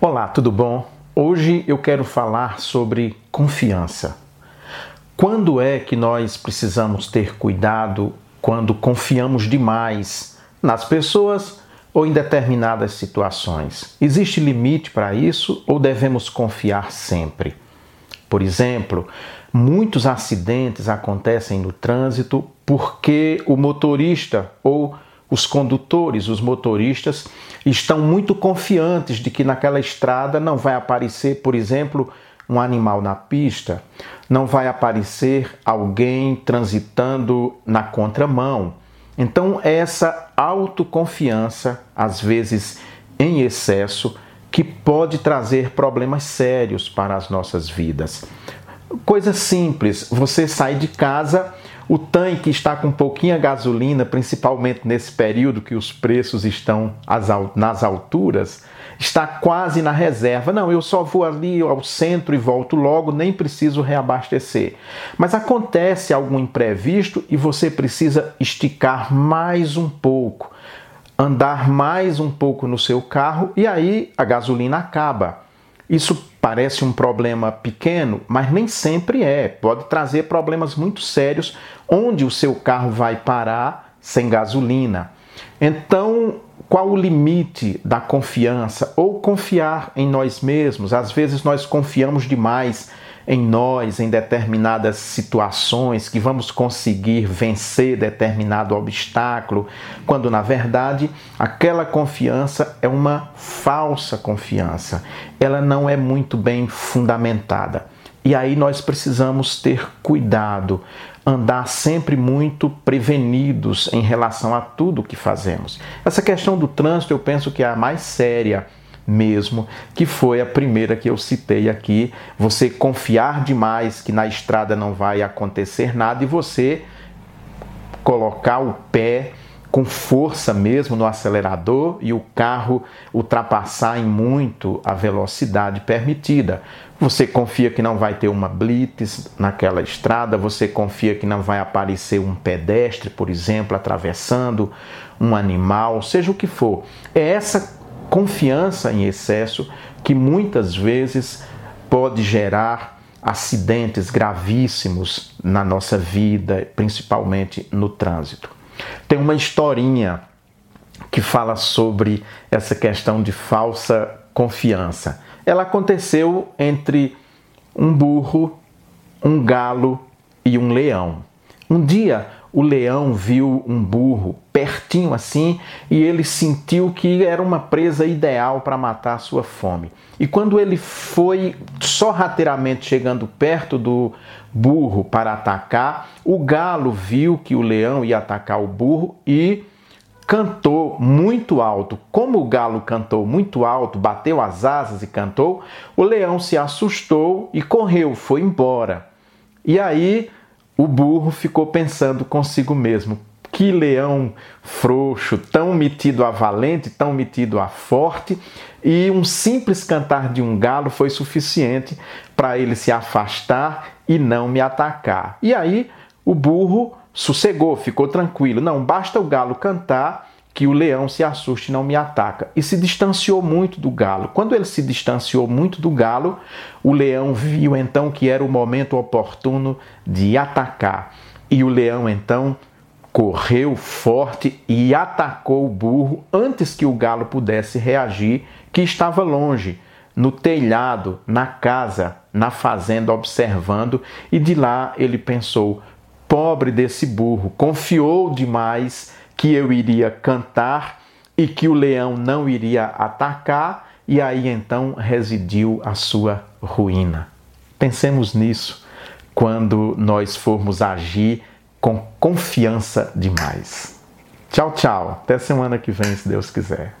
Olá, tudo bom? Hoje eu quero falar sobre confiança. Quando é que nós precisamos ter cuidado quando confiamos demais nas pessoas ou em determinadas situações? Existe limite para isso ou devemos confiar sempre? Por exemplo, muitos acidentes acontecem no trânsito porque o motorista ou os condutores, os motoristas, estão muito confiantes de que naquela estrada não vai aparecer, por exemplo, um animal na pista, não vai aparecer alguém transitando na contramão. Então, é essa autoconfiança, às vezes em excesso, que pode trazer problemas sérios para as nossas vidas. Coisa simples, você sai de casa o tanque está com pouquinha gasolina, principalmente nesse período que os preços estão nas alturas, está quase na reserva. Não, eu só vou ali ao centro e volto logo, nem preciso reabastecer. Mas acontece algum imprevisto e você precisa esticar mais um pouco, andar mais um pouco no seu carro e aí a gasolina acaba. Isso parece um problema pequeno, mas nem sempre é. Pode trazer problemas muito sérios, onde o seu carro vai parar sem gasolina. Então, qual o limite da confiança? Ou confiar em nós mesmos? Às vezes nós confiamos demais em nós, em determinadas situações, que vamos conseguir vencer determinado obstáculo, quando na verdade aquela confiança é uma falsa confiança. Ela não é muito bem fundamentada. E aí nós precisamos ter cuidado, andar sempre muito prevenidos em relação a tudo que fazemos. Essa questão do trânsito eu penso que é a mais séria mesmo, que foi a primeira que eu citei aqui. Você confiar demais que na estrada não vai acontecer nada e você colocar o pé com força mesmo no acelerador e o carro ultrapassar em muito a velocidade permitida. Você confia que não vai ter uma blitz naquela estrada, você confia que não vai aparecer um pedestre, por exemplo, atravessando um animal, seja o que for. É essa confiança em excesso que muitas vezes pode gerar acidentes gravíssimos na nossa vida, principalmente no trânsito. Tem uma historinha que fala sobre essa questão de falsa confiança. Ela aconteceu entre um burro, um galo e um leão. Um dia, o leão viu um burro pertinho assim e ele sentiu que era uma presa ideal para matar a sua fome. E quando ele foi sorrateiramente chegando perto do burro para atacar, o galo viu que o leão ia atacar o burro e cantou muito alto. Como o galo cantou muito alto, bateu as asas e cantou, o leão se assustou e correu, foi embora. E aí o burro ficou pensando consigo mesmo: que leão frouxo, tão metido a valente, tão metido a forte, e um simples cantar de um galo foi suficiente para ele se afastar e não me atacar. E aí o burro sossegou, ficou tranquilo. Não, basta o galo cantar que o leão se assuste e não me ataca. E se distanciou muito do galo. Quando ele se distanciou muito do galo, o leão viu então que era o momento oportuno de atacar. E o leão então correu forte e atacou o burro antes que o galo pudesse reagir, que estava longe, no telhado, na casa, na fazenda, observando, e de lá ele pensou: pobre desse burro, confiou demais que eu iria cantar e que o leão não iria atacar, e aí então residiu a sua ruína. Pensemos nisso quando nós formos agir com confiança demais. Tchau, tchau. Até semana que vem, se Deus quiser.